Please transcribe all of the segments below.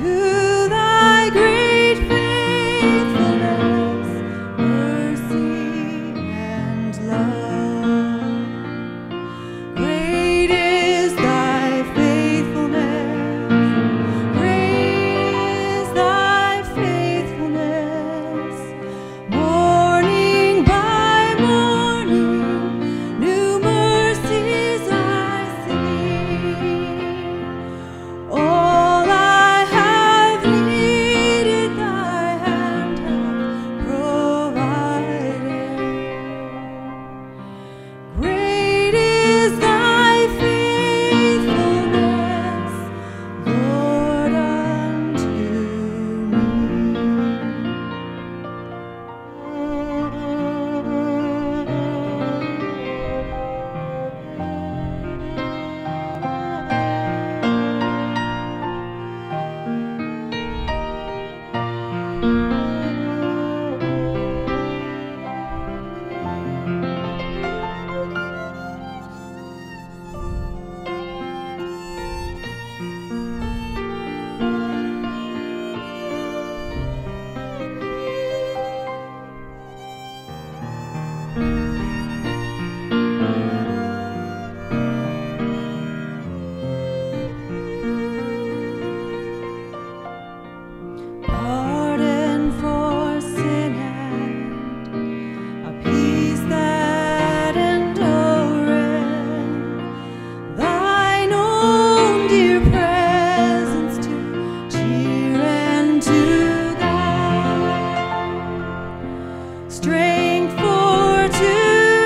to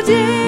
today